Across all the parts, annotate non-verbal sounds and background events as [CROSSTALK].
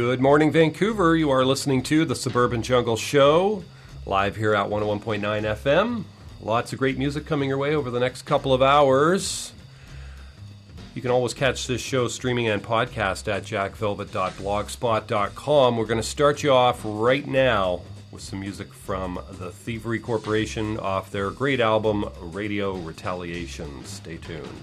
Good morning, Vancouver. You are listening to the Suburban Jungle Show, live here at 101.9 FM. Lots of great music coming your way over the next couple of hours. You can always catch this show streaming and podcast at jackvelvet.blogspot.com. We're going to start you off right now with some music from the Thievery Corporation off their great album Radio Retaliation. Stay tuned.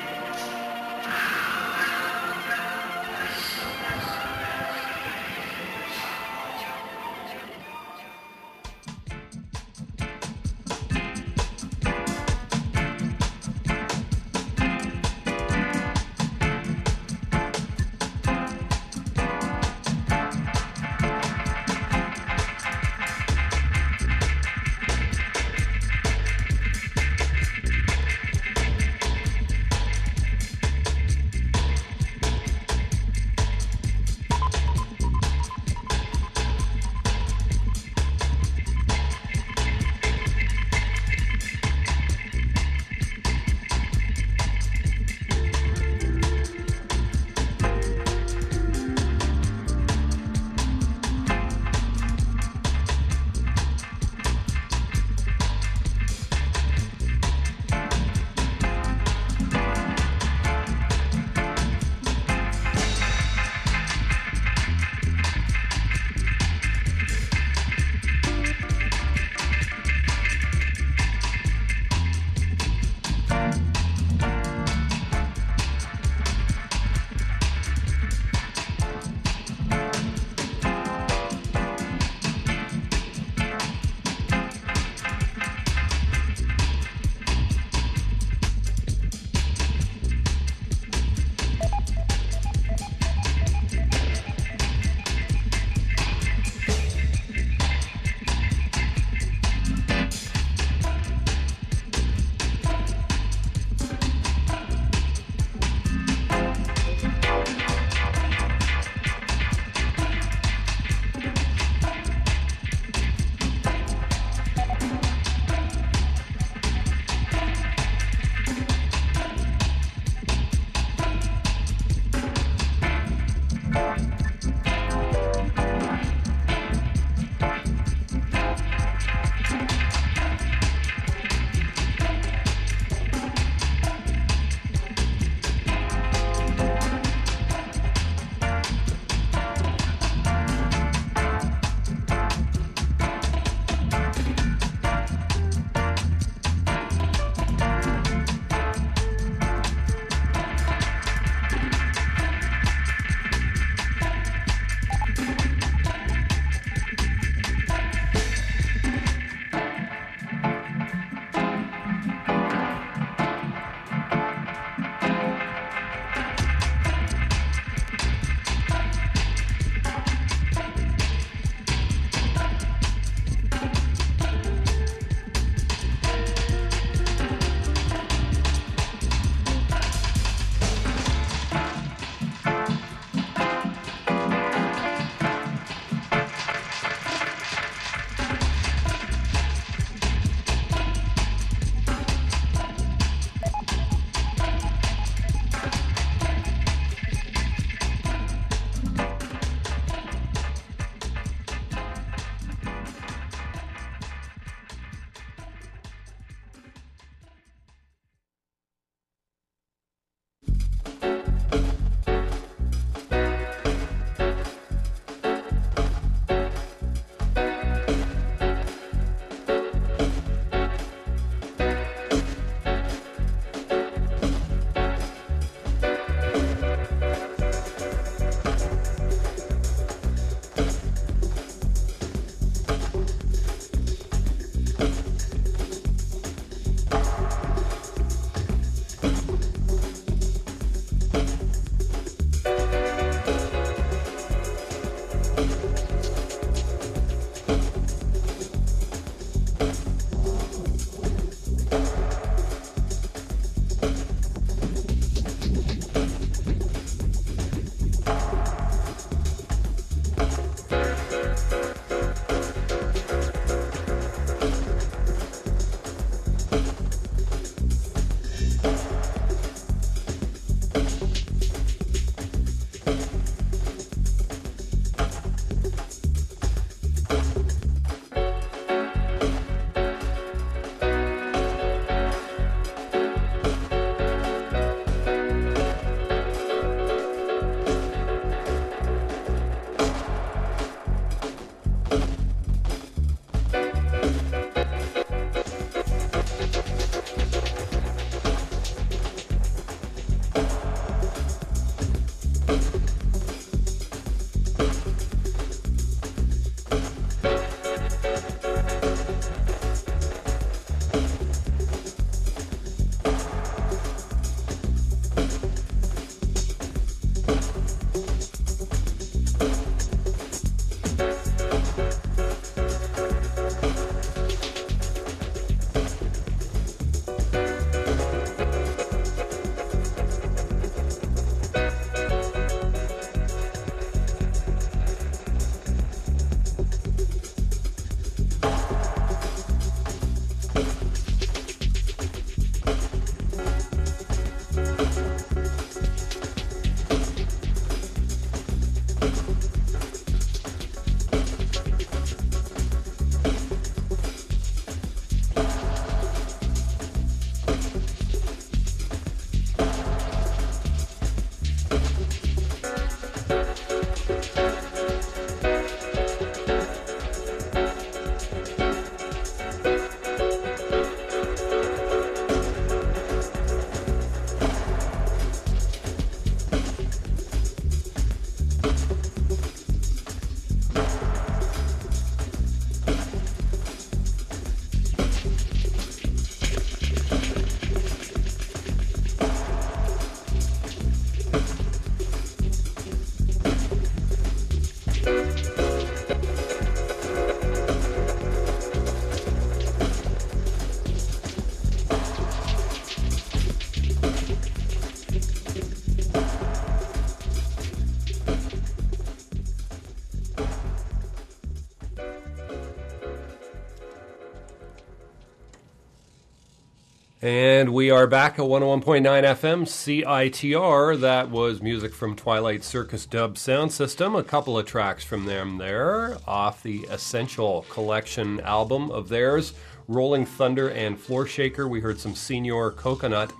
And we are back at 101.9 FM CITR. That was music from Twilight Circus Dub Sound System. A couple of tracks from them there off the Essential Collection album of theirs Rolling Thunder and Floor Shaker. We heard some Señor Coconut,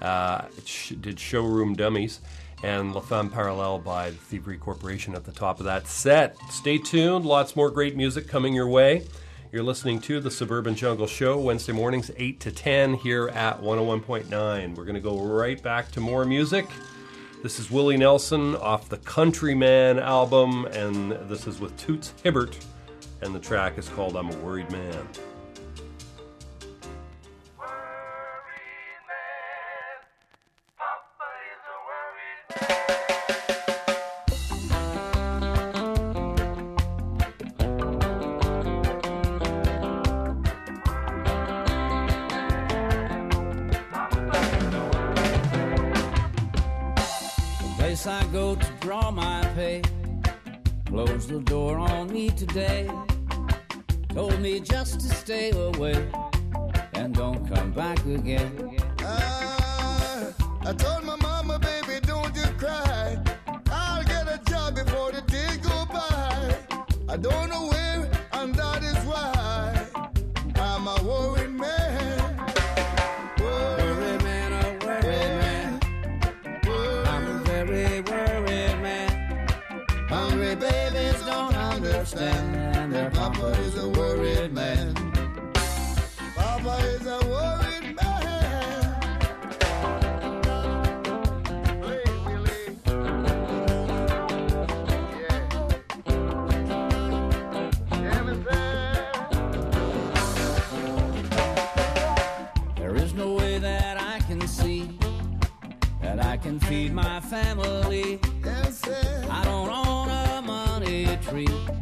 uh, did Showroom Dummies, and La Femme Parallel by the Thievery Corporation at the top of that set. Stay tuned, lots more great music coming your way. You're listening to the Suburban Jungle Show, Wednesday mornings, 8 to 10, here at 101.9. We're going to go right back to more music. This is Willie Nelson off the Countryman album, and this is with Toots Hibbert, and the track is called I'm a Worried Man. Today told me just to stay away and don't come back again. Uh, I told my mama, baby, don't you cry. I'll get a job before the day go by. I don't know where, understand. Their papa is a worried man. Papa is a worried man. Hey, Willie. Yeah. Yeah, There is no way that I can see that I can feed my family. Yes. I don't own a money tree.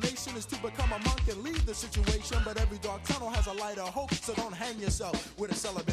is to become a monk and leave the situation. But every dark tunnel has a light of hope, so don't hang yourself with a celibate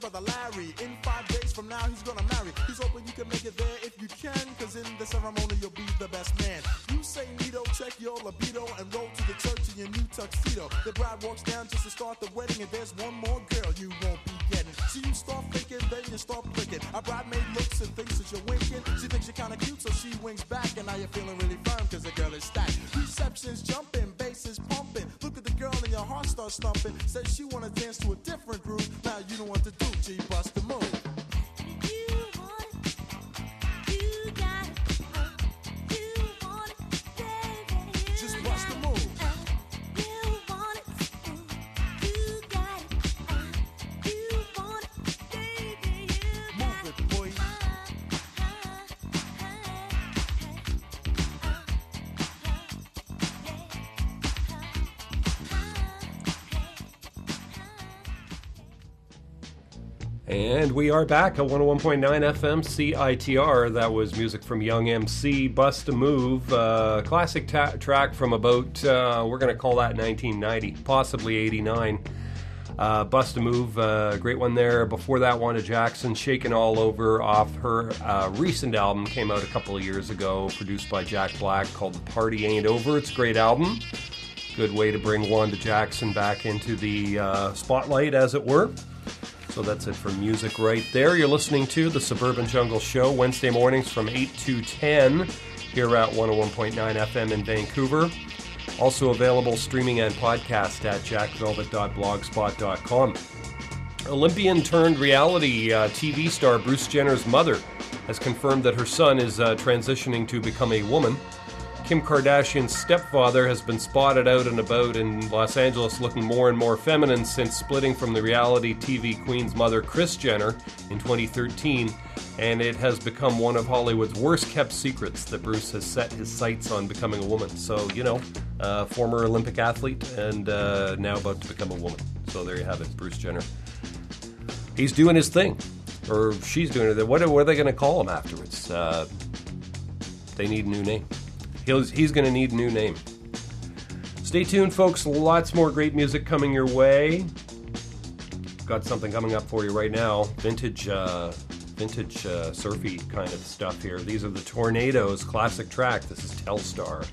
brother Larry. In five days from now, he's gonna marry. He's hoping you can make it there if you can, cause in the ceremony, you'll be the best man. You say Nito, check your libido, and roll to the church in your new tuxedo. The bride walks down just to start the wedding, and there's one more girl you won't be getting. So you start thinking, then you start clicking. A bridemaid looks and thinks that you're winking. She thinks you're kinda cute, so she winks back, and now you're feeling really firm, cause the girl is stacked. Reception's jumping, bass is pumping. Look at the girl, and your heart starts thumping. Says she wanna dance to a And we are back at 101.9 FM CITR. That was music from Young MC, Bust a Move, uh, classic ta- track from about, uh, we're going to call that 1990, possibly 89. Uh, Bust a Move, uh, great one there. Before that, Wanda Jackson, Shaking All Over, off her uh, recent album, came out a couple of years ago, produced by Jack Black, called The Party Ain't Over. It's a great album. Good way to bring Wanda Jackson back into the uh, spotlight, as it were. So that's it for music right there. You're listening to the Suburban Jungle Show Wednesday mornings from 8 to 10 here at 101.9 FM in Vancouver. Also available streaming and podcast at jackvelvet.blogspot.com. Olympian turned reality uh, TV star Bruce Jenner's mother has confirmed that her son is uh, transitioning to become a woman. Kim Kardashian's stepfather has been spotted out and about in Los Angeles looking more and more feminine since splitting from the reality TV queen's mother, Kris Jenner, in 2013. And it has become one of Hollywood's worst kept secrets that Bruce has set his sights on becoming a woman. So, you know, uh, former Olympic athlete and uh, now about to become a woman. So there you have it, Bruce Jenner. He's doing his thing. Or she's doing it. What, what are they going to call him afterwards? Uh, they need a new name. He's, he's going to need a new name. Stay tuned, folks. Lots more great music coming your way. Got something coming up for you right now. Vintage, uh, vintage uh, surfy kind of stuff here. These are the Tornados classic track. This is Telstar.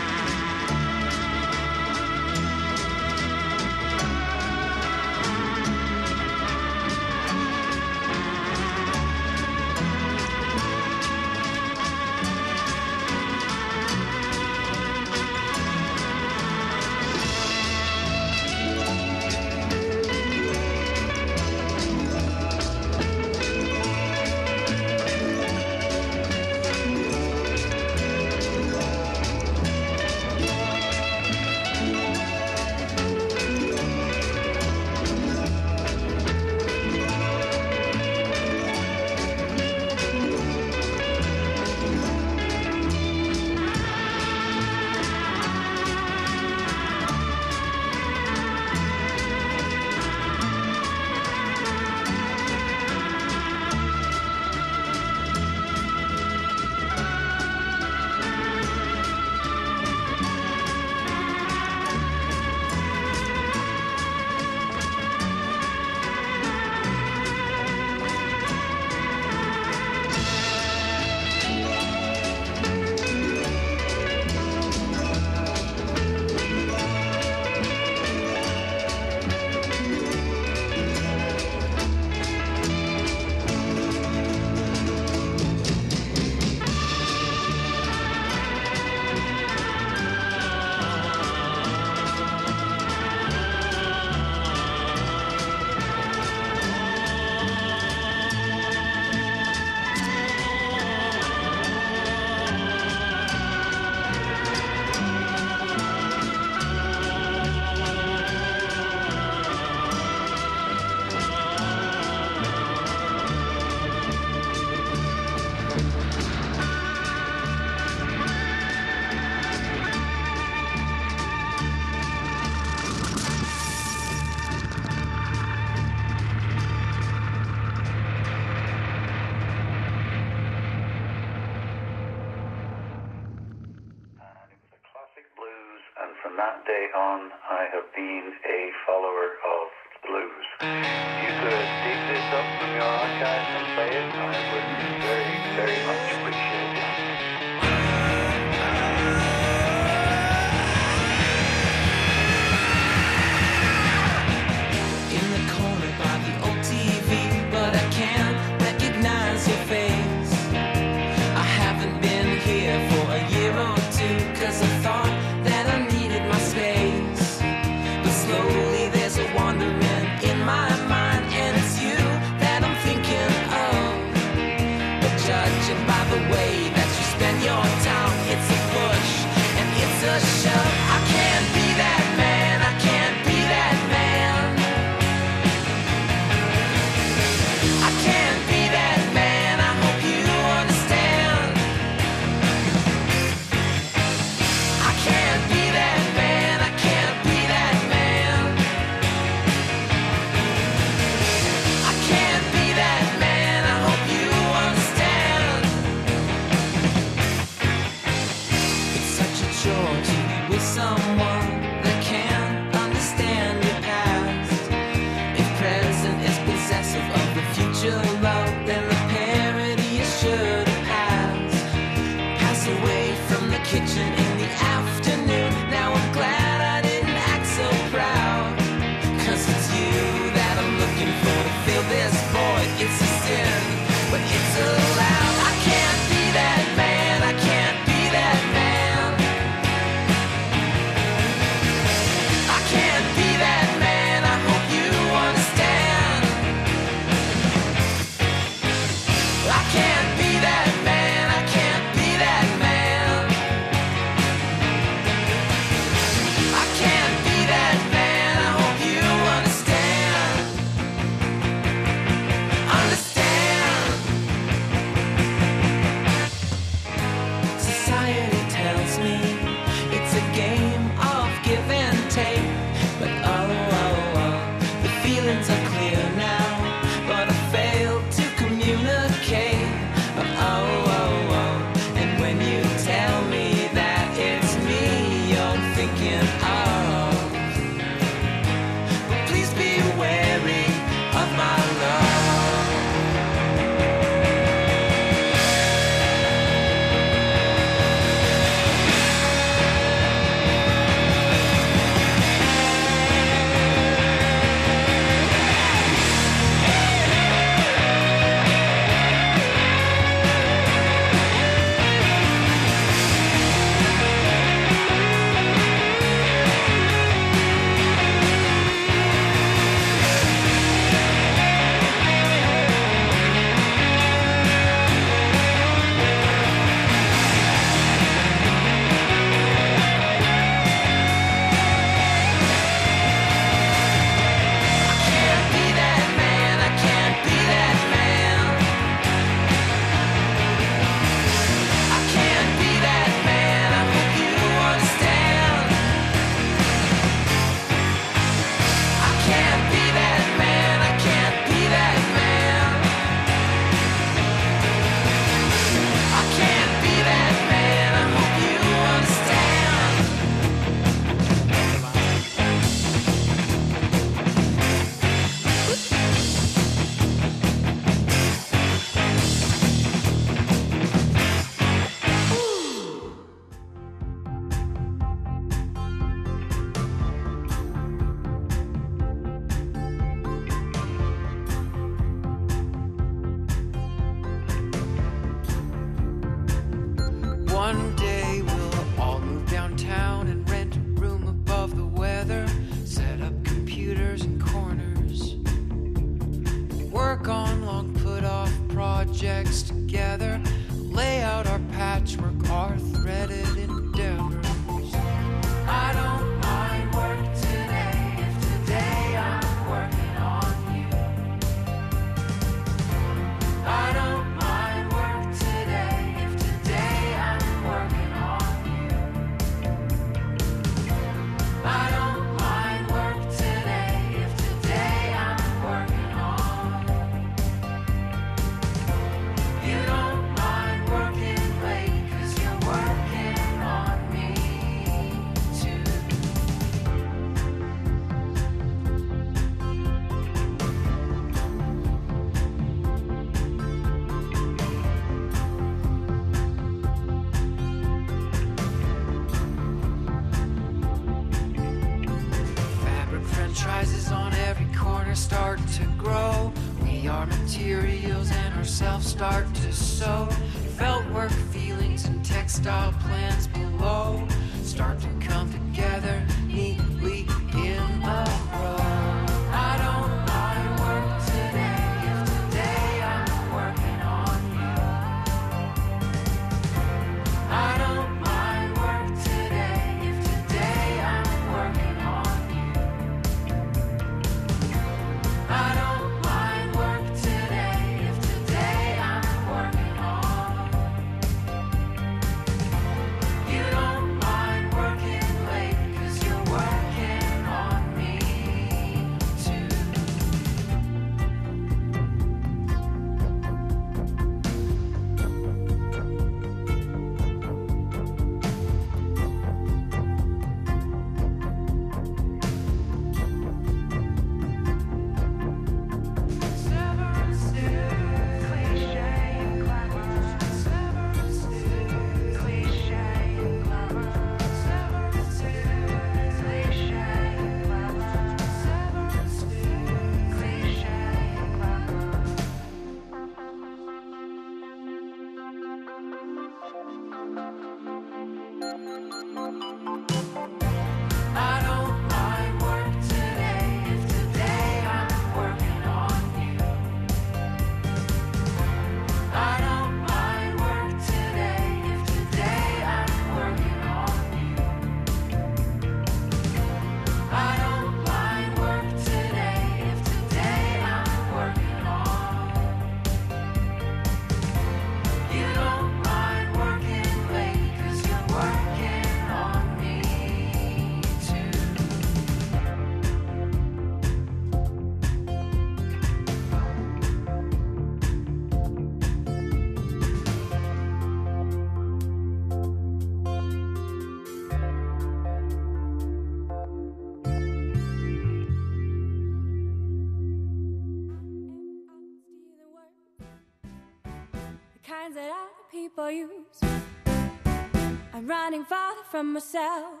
Running farther from myself,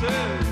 horses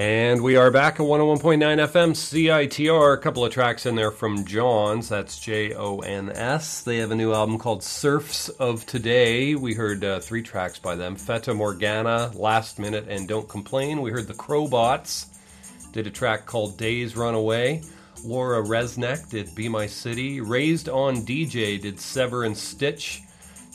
And we are back at 101.9 FM CITR. A couple of tracks in there from Johns. That's J O N S. They have a new album called Surfs of Today. We heard uh, three tracks by them Fata Morgana, Last Minute, and Don't Complain. We heard the Crowbots did a track called Days Run Away. Laura Resnick did Be My City. Raised on DJ did Sever and Stitch.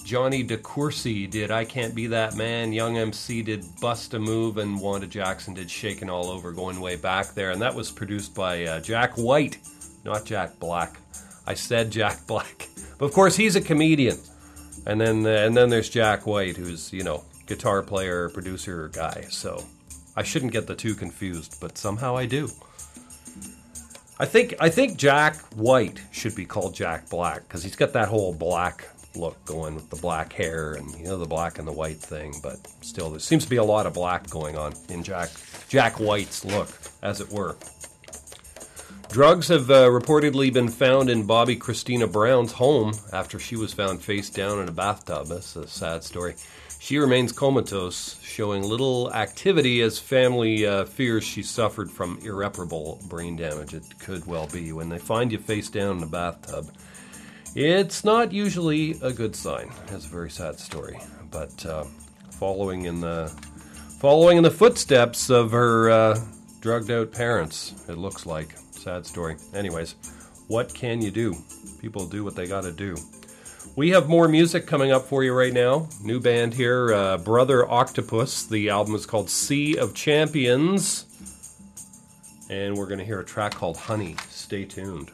Johnny DeCourcy did I Can't Be That Man. Young MC did Bust a Move. And Wanda Jackson did Shaking All Over, going way back there. And that was produced by uh, Jack White, not Jack Black. I said Jack [LAUGHS] Black. But of course, he's a comedian. And then, uh, and then there's Jack White, who's, you know, guitar player, producer guy. So I shouldn't get the two confused, but somehow I do. I think I think Jack White should be called Jack Black because he's got that whole black look going with the black hair and you know the black and the white thing. But still, there seems to be a lot of black going on in Jack Jack White's look, as it were. Drugs have uh, reportedly been found in Bobbi Kristina Brown's home after she was found face down in a bathtub. That's a sad story. She remains comatose, showing little activity as family uh, fears she suffered from irreparable brain damage. It could well be. When they find you face down in a bathtub, it's not usually a good sign. It's a very sad story. But uh, following in the following in the footsteps of her uh, drugged out parents, it looks like sad story. Anyways, what can you do? People do what they got to do. We have more music coming up for you right now. New band here, uh, Brother Octopus. The album is called Sea of Champions. And we're going to hear a track called Honey. Stay tuned.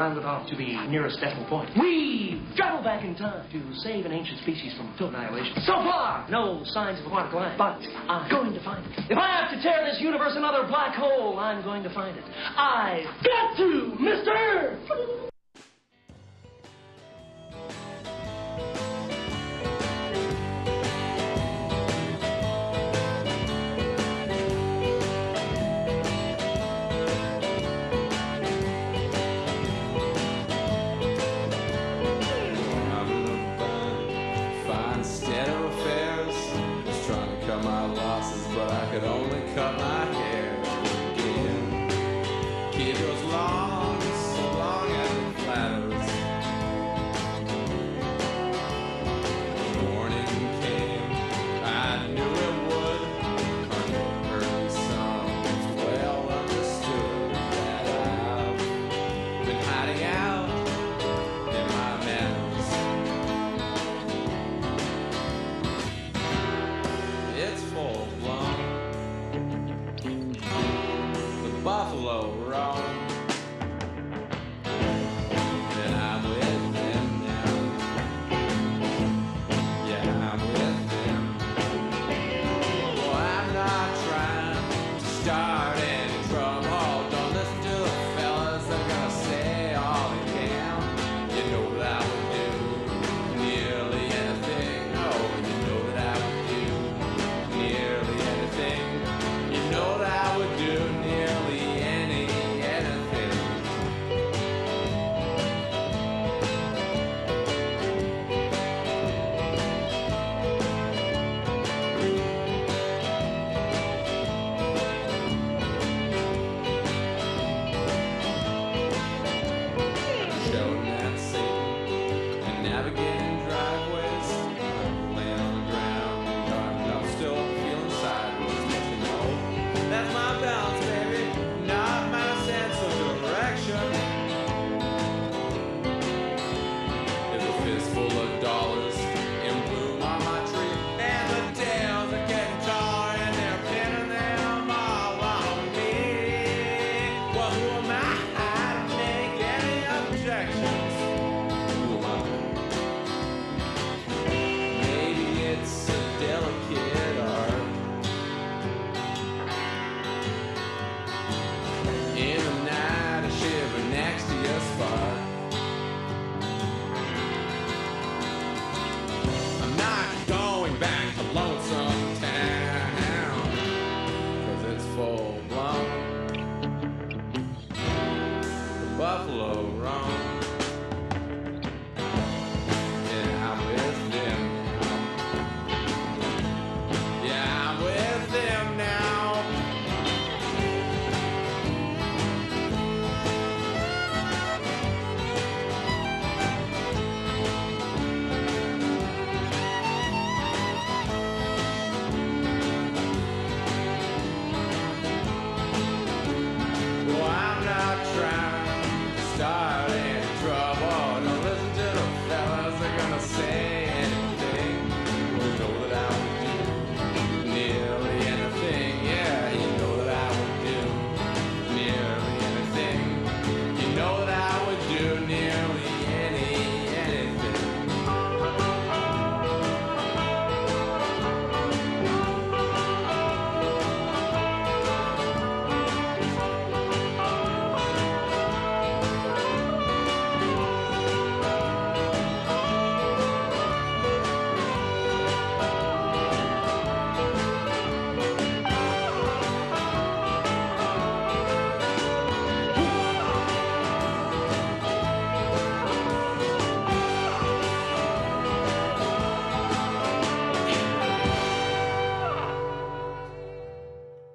rounded off to the nearest decimal point. We travel back in time to save an ancient species from total annihilation. So far, no signs of aquatic life, but I'm going to find it. If I have to tear this universe another black hole, I'm going to find it. I've got to, Mr.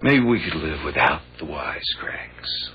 Maybe we could live without the wisecracks.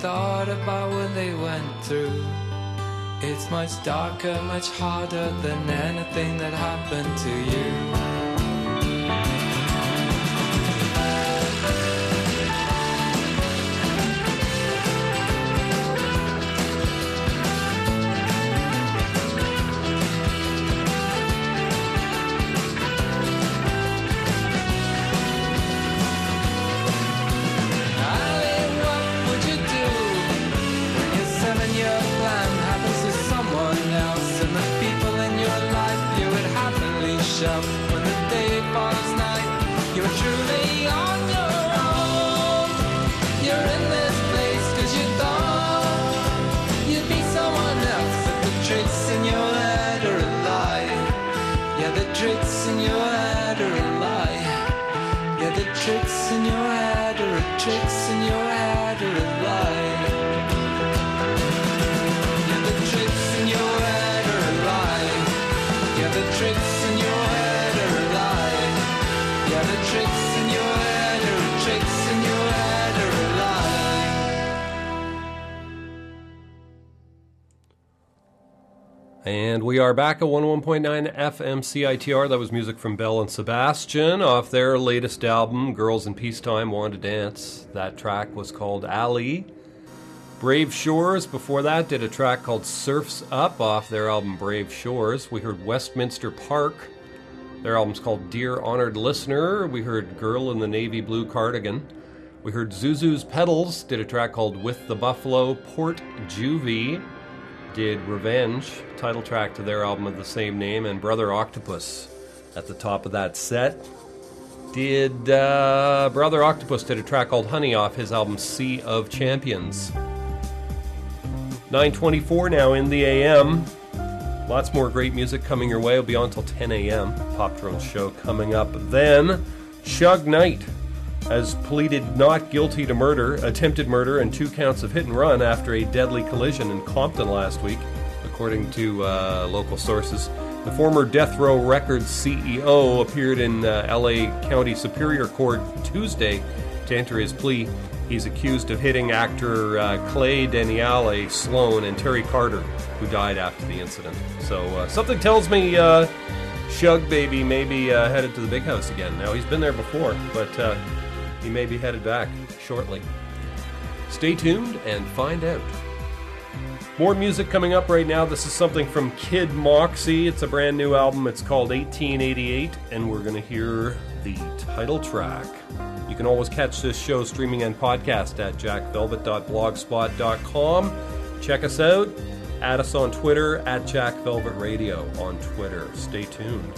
Thought about what they went through. It's much darker, much harder than anything that happened to you. Are back at 101.9 FM CITR. That was music from Belle and Sebastian off their latest album, Girls in Peacetime Want to Dance. That track was called Allie. Brave Shores, before that, did a track called Surfs Up off their album Brave Shores. We heard Westminster Park. Their album's called Dear Honored Listener. We heard Girl in the Navy Blue Cardigan. We heard Zuzu's Petals, did a track called With the Buffalo. Port Juvie did Revenge, title track to their album of the same name, and Brother Octopus at the top of that set. Did uh, Brother Octopus did a track called Honey off his album Sea of Champions. 924 now in the AM. Lots more great music coming your way. It'll be on until 10 a.m. Pop Drone Show coming up. Then, Suge Knight has pleaded not guilty to murder, attempted murder, and two counts of hit and run after a deadly collision in Compton last week, according to uh, local sources. The former Death Row Records CEO appeared in uh, LA County Superior Court Tuesday to enter his plea. He's accused of hitting actor uh, Clay Daniele Sloan and Terry Carter, who died after the incident. So uh, something tells me uh, Suge Baby may be uh, headed to the big house again. Now, he's been there before, but he may be headed back shortly. Stay tuned and find out. More music coming up right now. This is something from Kid Moxie. It's a brand new album. It's called 1888, and we're going to hear the title track. You can always catch this show streaming and podcast at jackvelvet.blogspot.com. Check us out. Add us on Twitter at Jack Velvet Radio on Twitter. Stay tuned.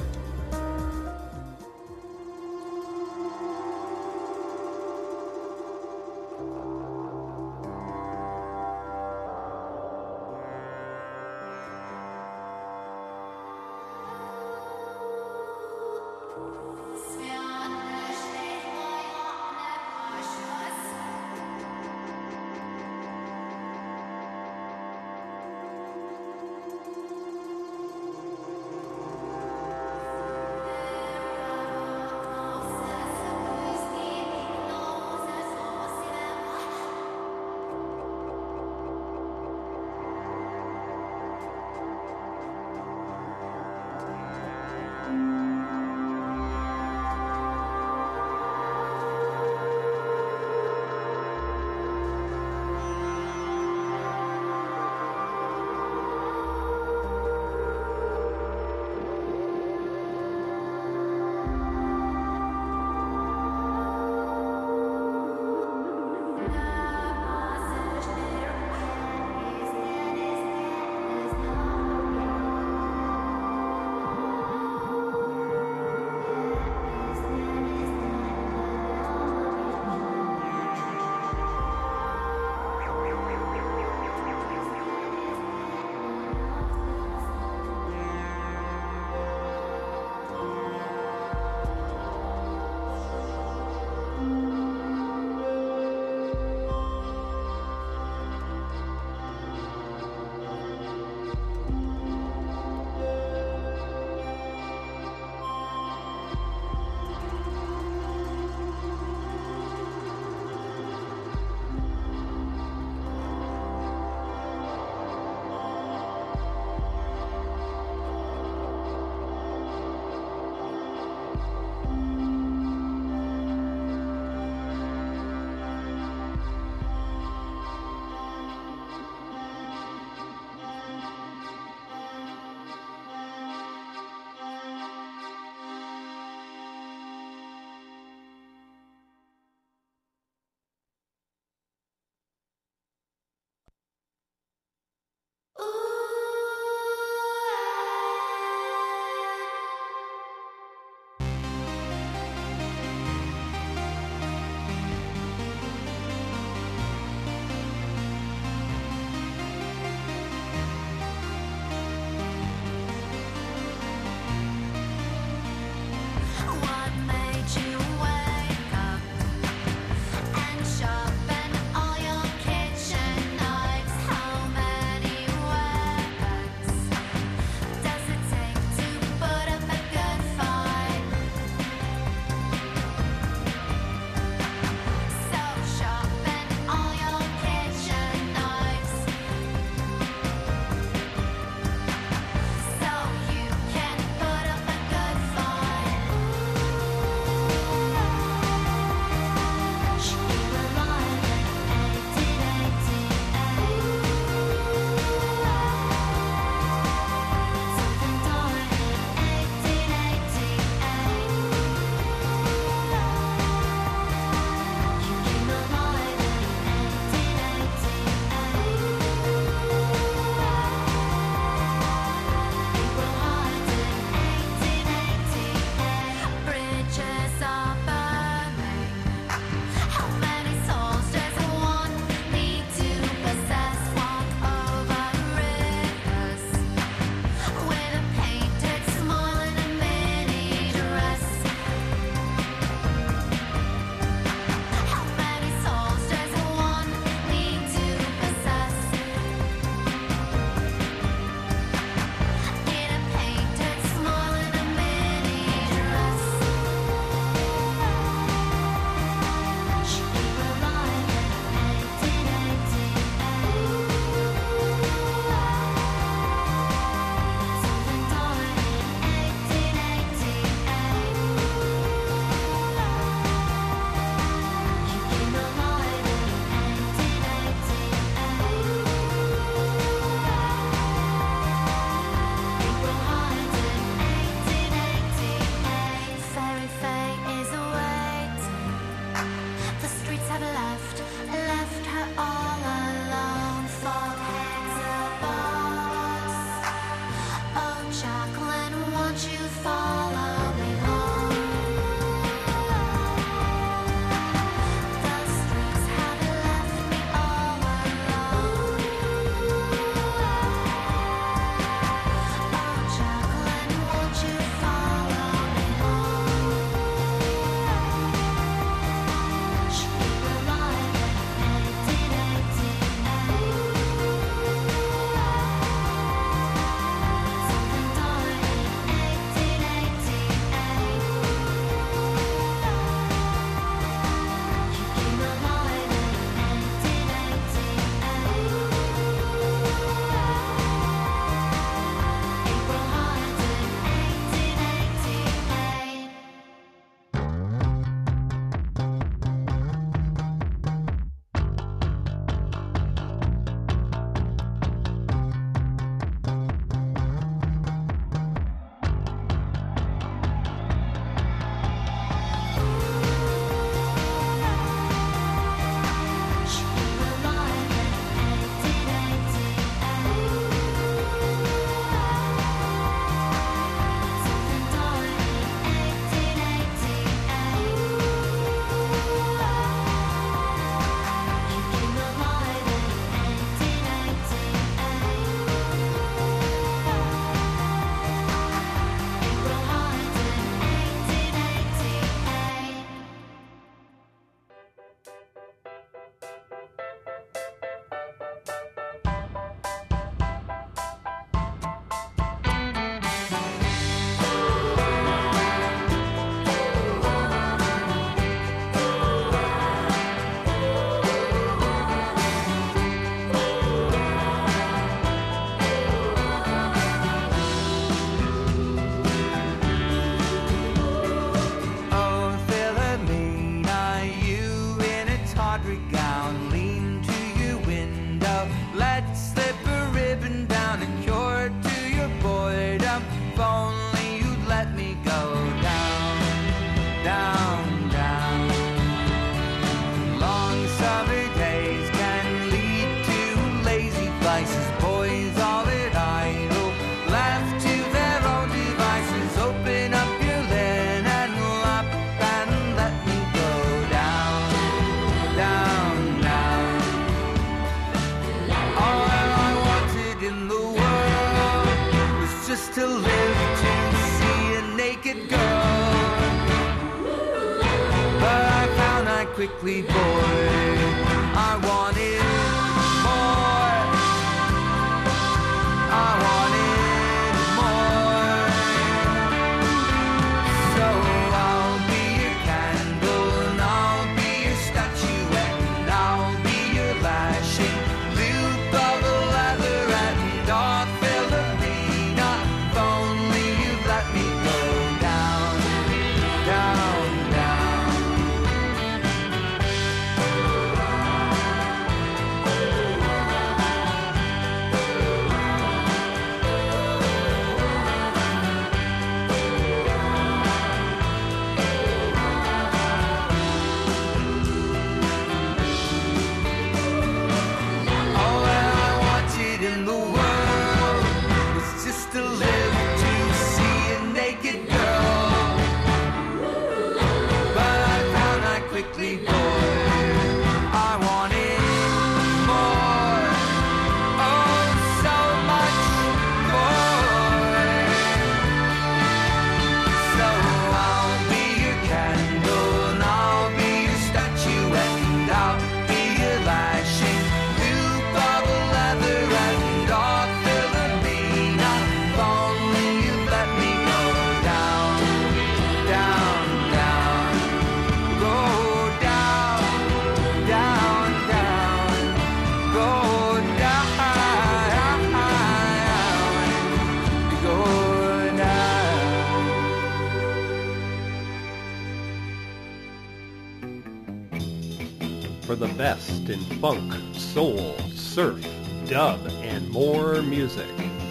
in funk, soul, surf, dub, and more music.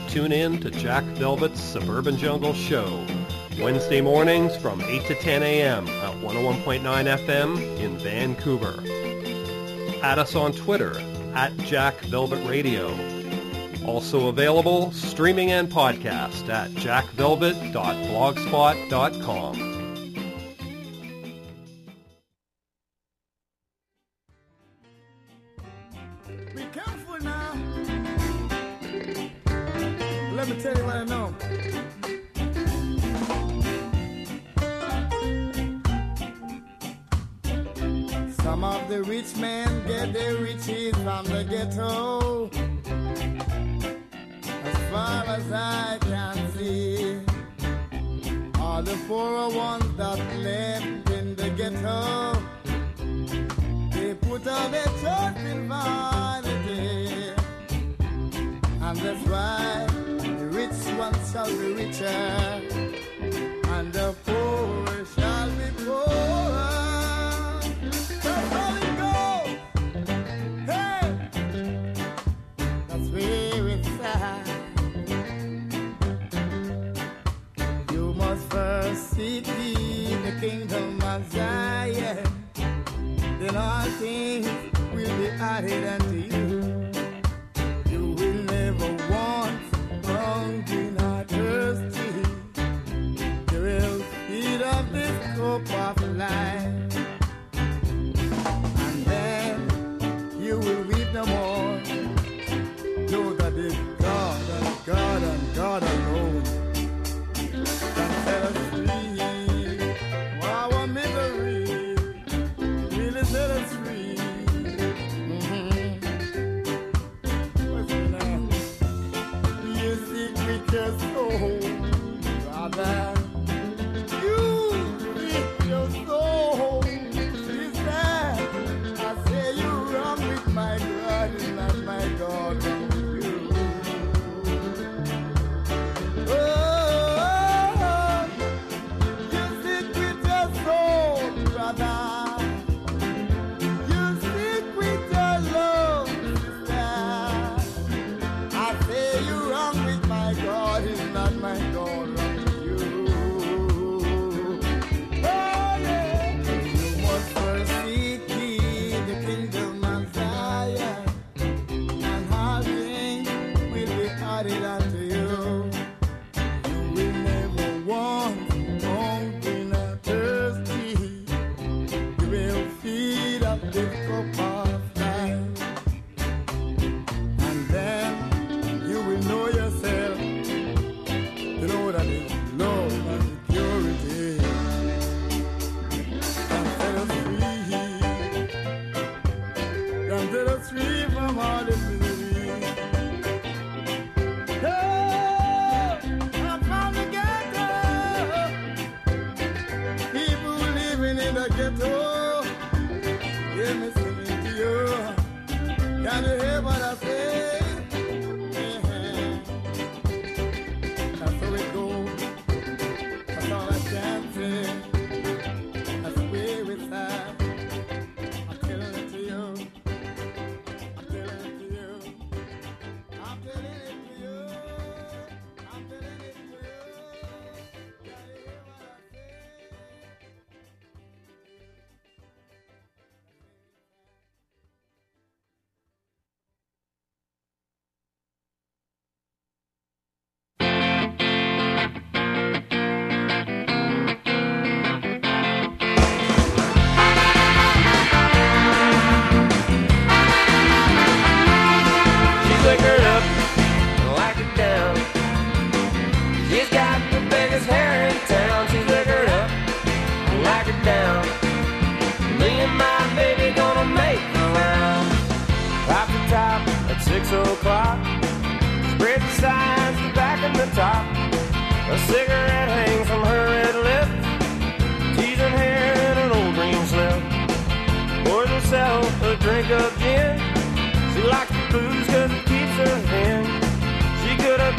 Tune in to Jack Velvet's Suburban Jungle Show, Wednesday mornings from 8 to 10 a.m. at 101.9 FM in Vancouver. Add us on Twitter at Jack Velvet Radio. Also available streaming and podcast at jackvelvet.blogspot.com. And that's why the rich one shall be richer, and the poor shall be poorer. seek see the kingdom of Zion, then all things will be added and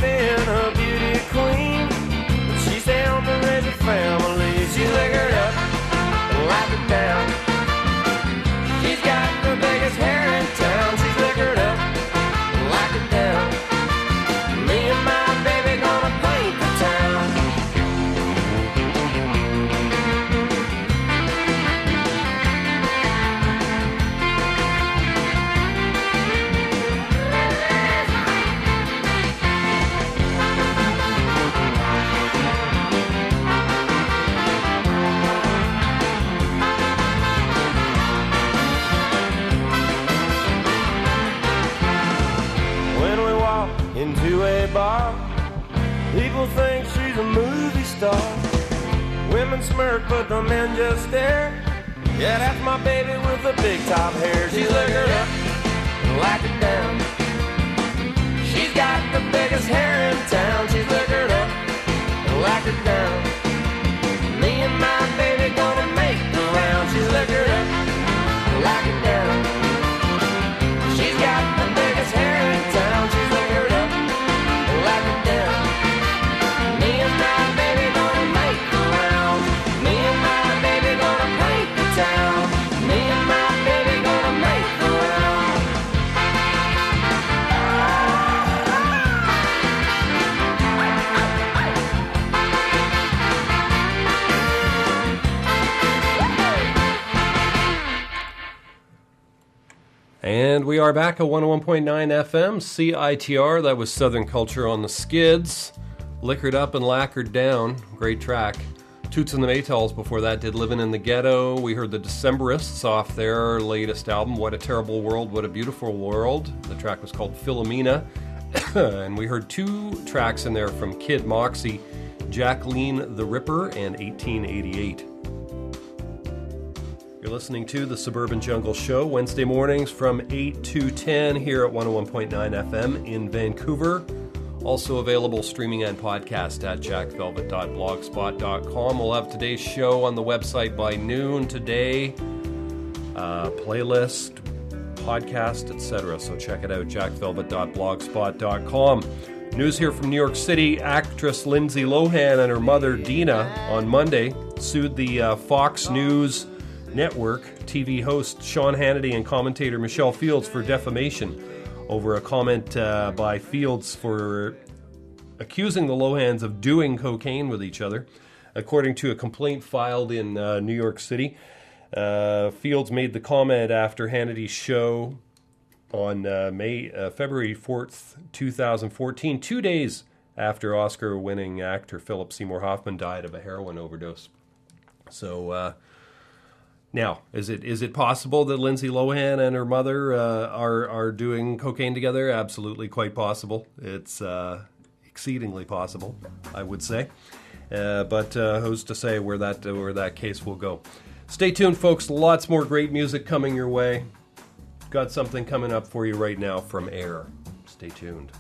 been are back at 101.9 FM, CITR. That was Southern Culture on the Skids. Liquored up and lacquered down. Great track. Toots and the Maytals before that did Living in the Ghetto. We heard the Decemberists off their latest album, What a Terrible World, What a Beautiful World. The track was called Philomena. [COUGHS] and we heard two tracks in there from Kid Moxie, Jacqueline the Ripper, and 1888. Listening to the Suburban Jungle Show Wednesday mornings from 8 to 10 here at 101.9 FM in Vancouver. Also available streaming and podcast at jackvelvet.blogspot.com. We'll have today's show on the website by noon today. Uh, playlist, podcast, etc. So check it out, jackvelvet.blogspot.com. News here from New York City. Actress Lindsay Lohan and her mother Dina on Monday sued the uh, Fox News Network TV host Sean Hannity and commentator Michelle Fields for defamation over a comment uh, by Fields for accusing the Lohans of doing cocaine with each other. According to a complaint filed in uh, New York City, uh, Fields made the comment after Hannity's show on uh, May uh, February fourth, 2014, two days after Oscar-winning actor Philip Seymour Hoffman died of a heroin overdose. So. Now, is it is it possible that Lindsay Lohan and her mother uh, are are doing cocaine together? Absolutely, quite possible. It's uh, exceedingly possible, I would say. Uh, but uh, who's to say where that where that case will go? Stay tuned, folks. Lots more great music coming your way. Got something coming up for you right now from Air. Stay tuned.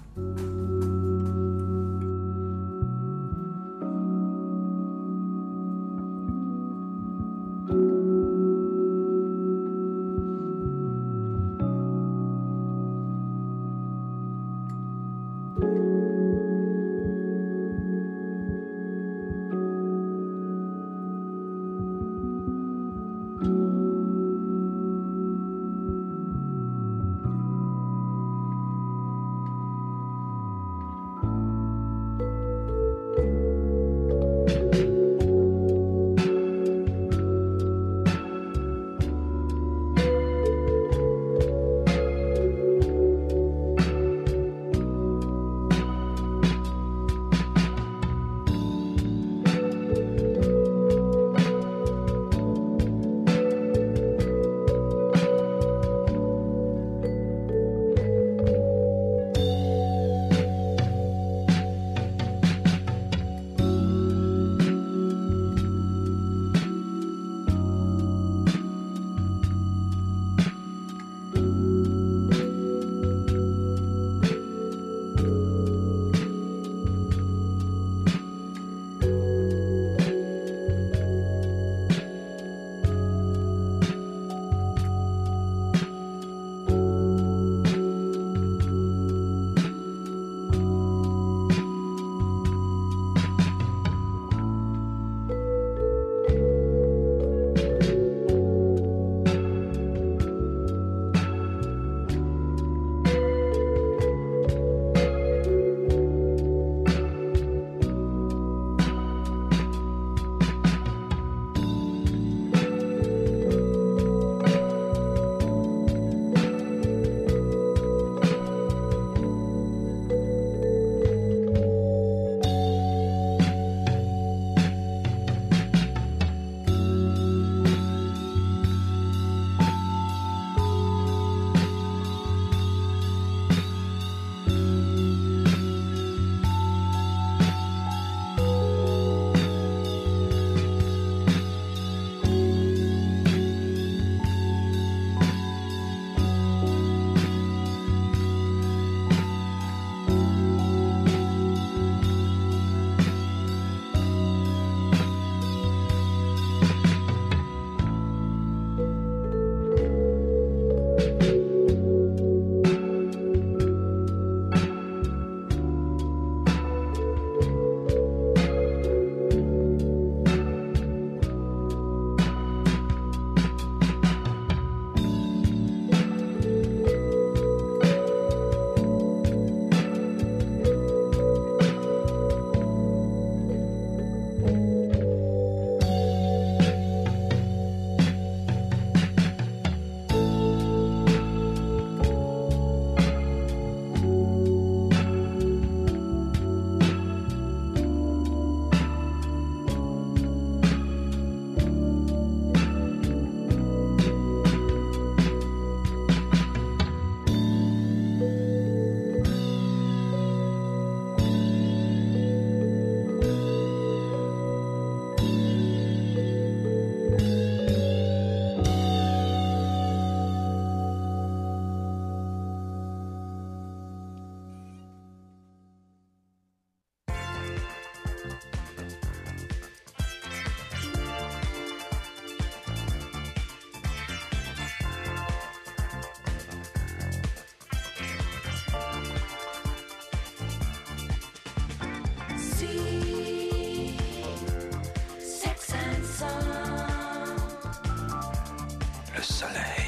Le soleil.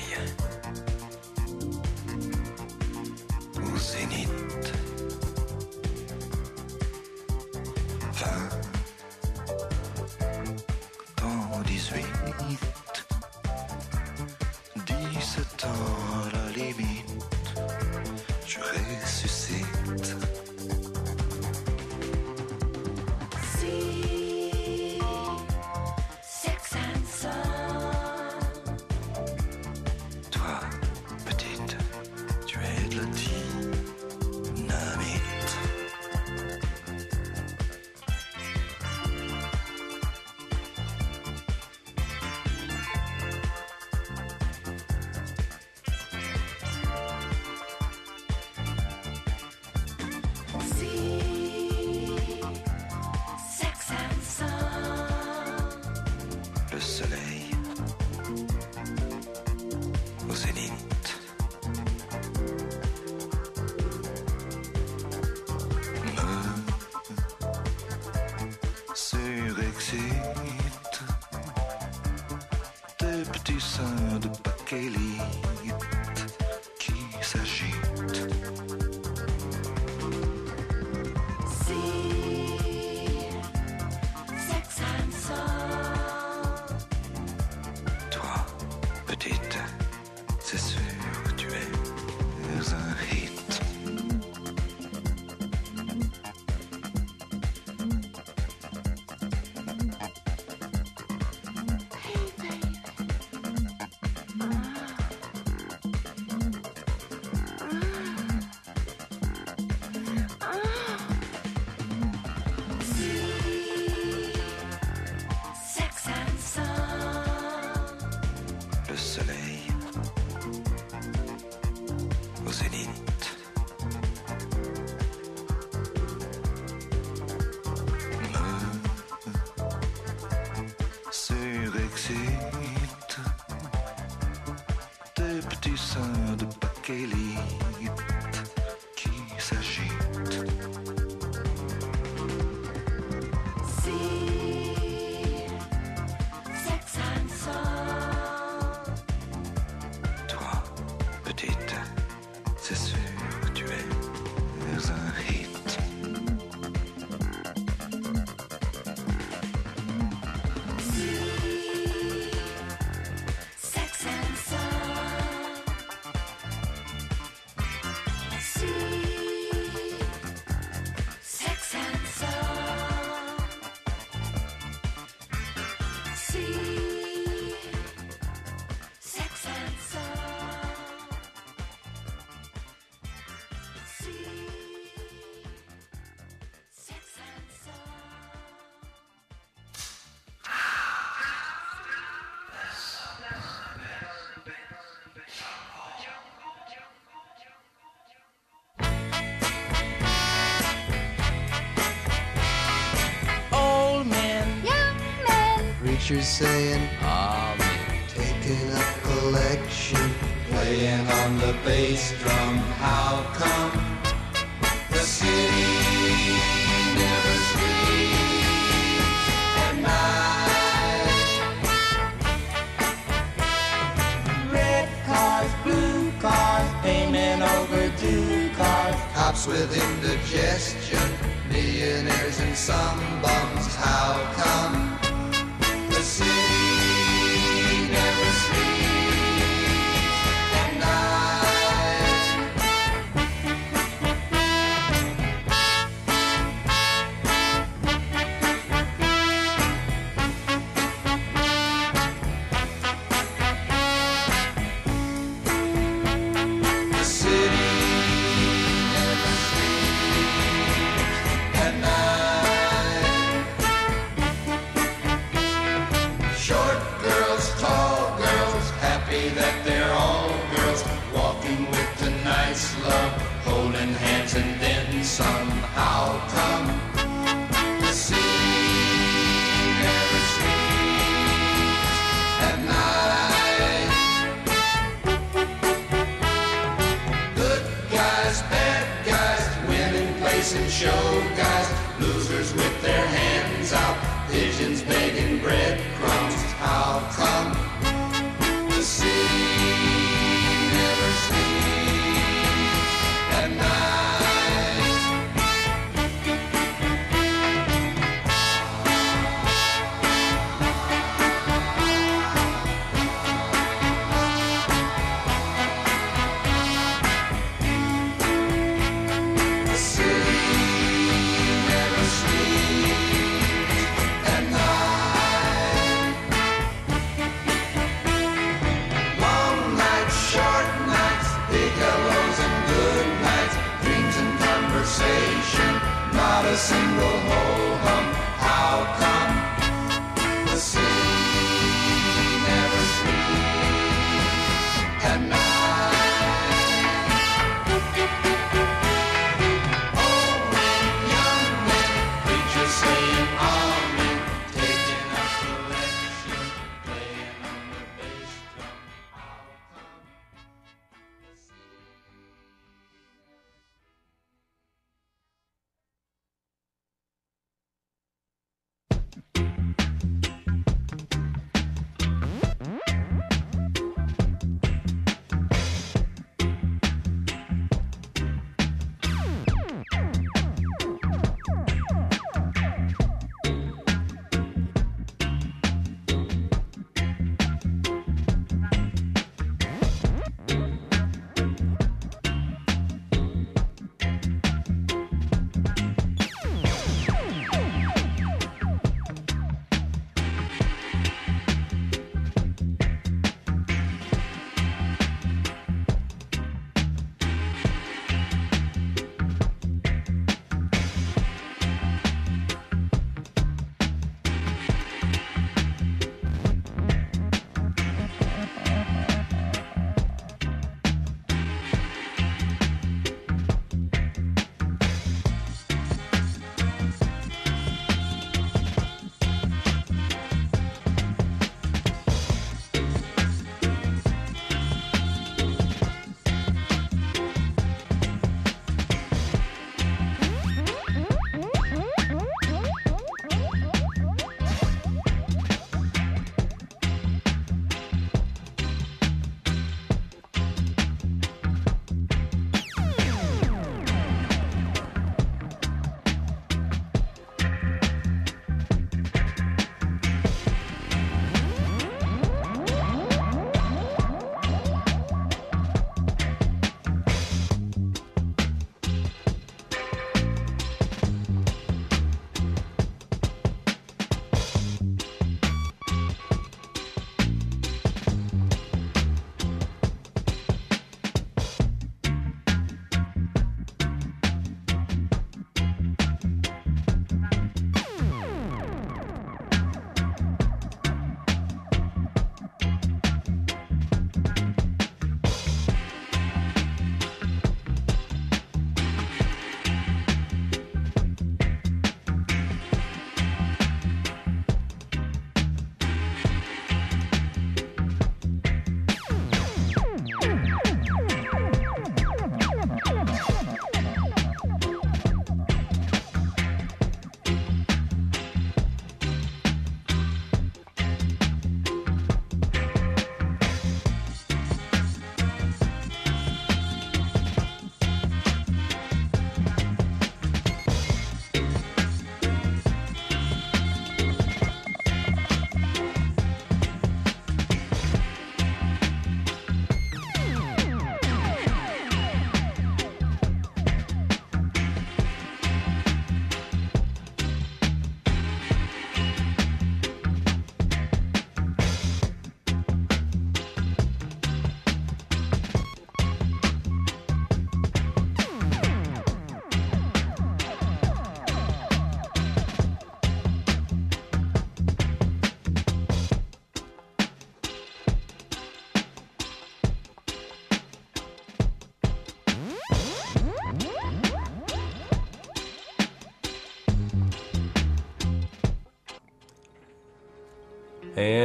du sein de Bakeli. You're saying Amen. Taking a collection, playing on the bass drum. How come the city never sleeps at night? Red cars, blue cars, payment overdue cars, cops with indigestion, millionaires and some bums. How come?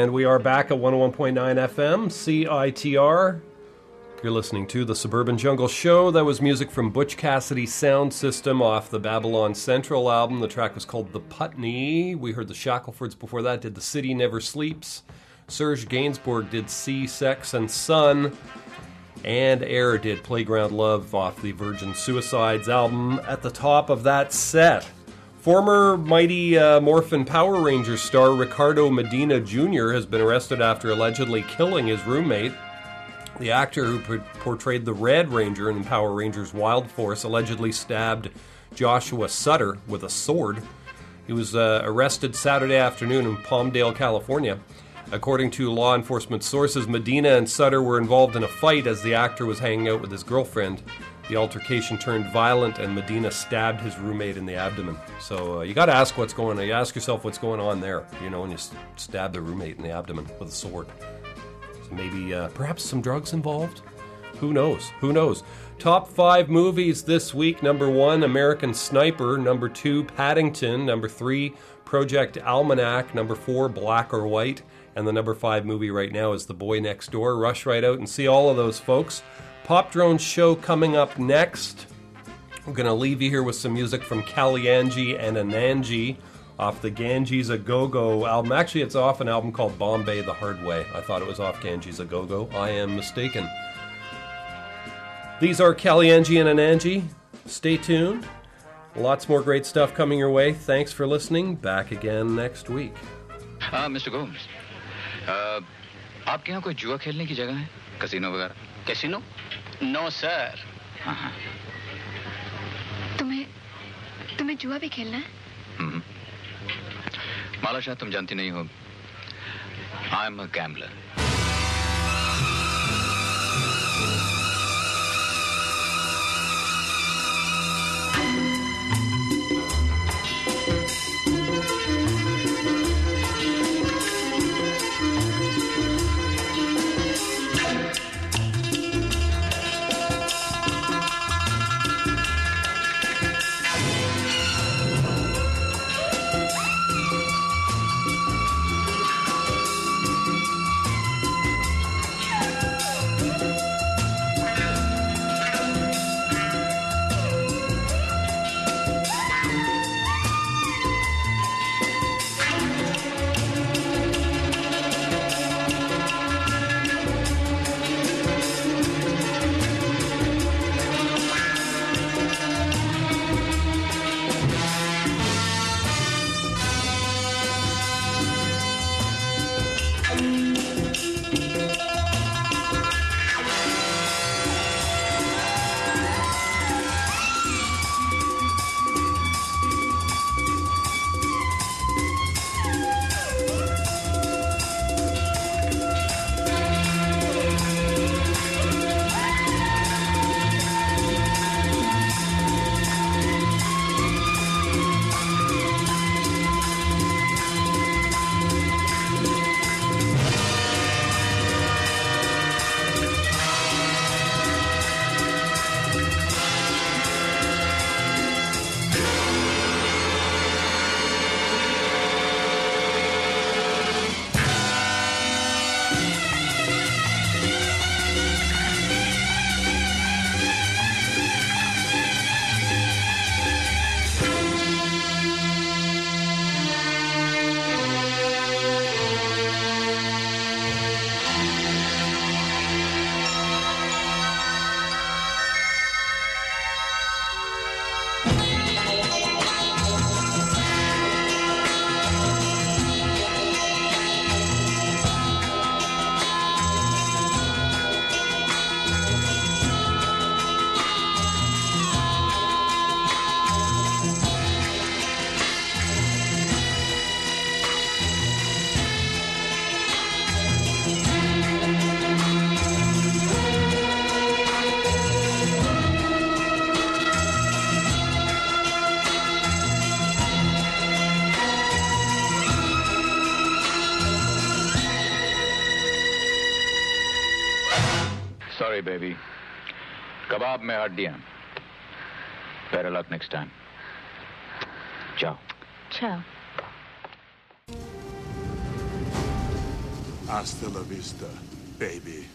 And we are back at 101.9 FM, CITR. You're listening to the Suburban Jungle Show. That was music from Butch Cassidy Sound System off the Babylon Central album. The track was called The Putney. We heard the Shacklefords before that, did The City Never Sleeps. Serge Gainsbourg did Sea, Sex, and Sun. And Air did Playground Love off the Virgin Suicides album at the top of that set. Former Mighty uh, Morphin Power Rangers star Ricardo Medina Jr. has been arrested after allegedly killing his roommate. The actor who por- portrayed the Red Ranger in Power Rangers Wild Force allegedly stabbed Joshua Sutter with a sword. He was uh, arrested Saturday afternoon in Palmdale, California. According to law enforcement sources, Medina and Sutter were involved in a fight as the actor was hanging out with his girlfriend. The altercation turned violent, and Medina stabbed his roommate in the abdomen. So uh, you got to ask what's going on. You ask yourself what's going on there, you know, when you stab the roommate in the abdomen with a sword. So maybe, uh, perhaps some drugs involved? Who knows? Who knows? Top five movies this week. Number one, American Sniper. Number two, Paddington. Number three, Project Almanac. Number four, Black or White. And the number five movie right now is The Boy Next Door. Rush right out and see all of those folks. Pop Drone show coming up next. I'm going to leave you here with some music from Kalyanji and Anandji off the Ganges A Go Go album. Actually, it's off an album called Bombay the Hard Way. I thought it was off Ganges A Go Go. I am mistaken. These are Kalyanji and Anandji. Stay tuned. Lots more great stuff coming your way. Thanks for listening. Back again next week. Ah, uh, Mr. Gomes, uh, आपके यहाँ कोई जुआ खेलने की जगह है casino वगैरह casino no sir हाँ। हाँ तुम्हें तुम्हें जुआ भी खेलना है? हम्म। माला शाह तुम जानती नहीं हो। I am a gambler DM. Better luck next time. Ciao. Ciao. Hasta la vista, baby.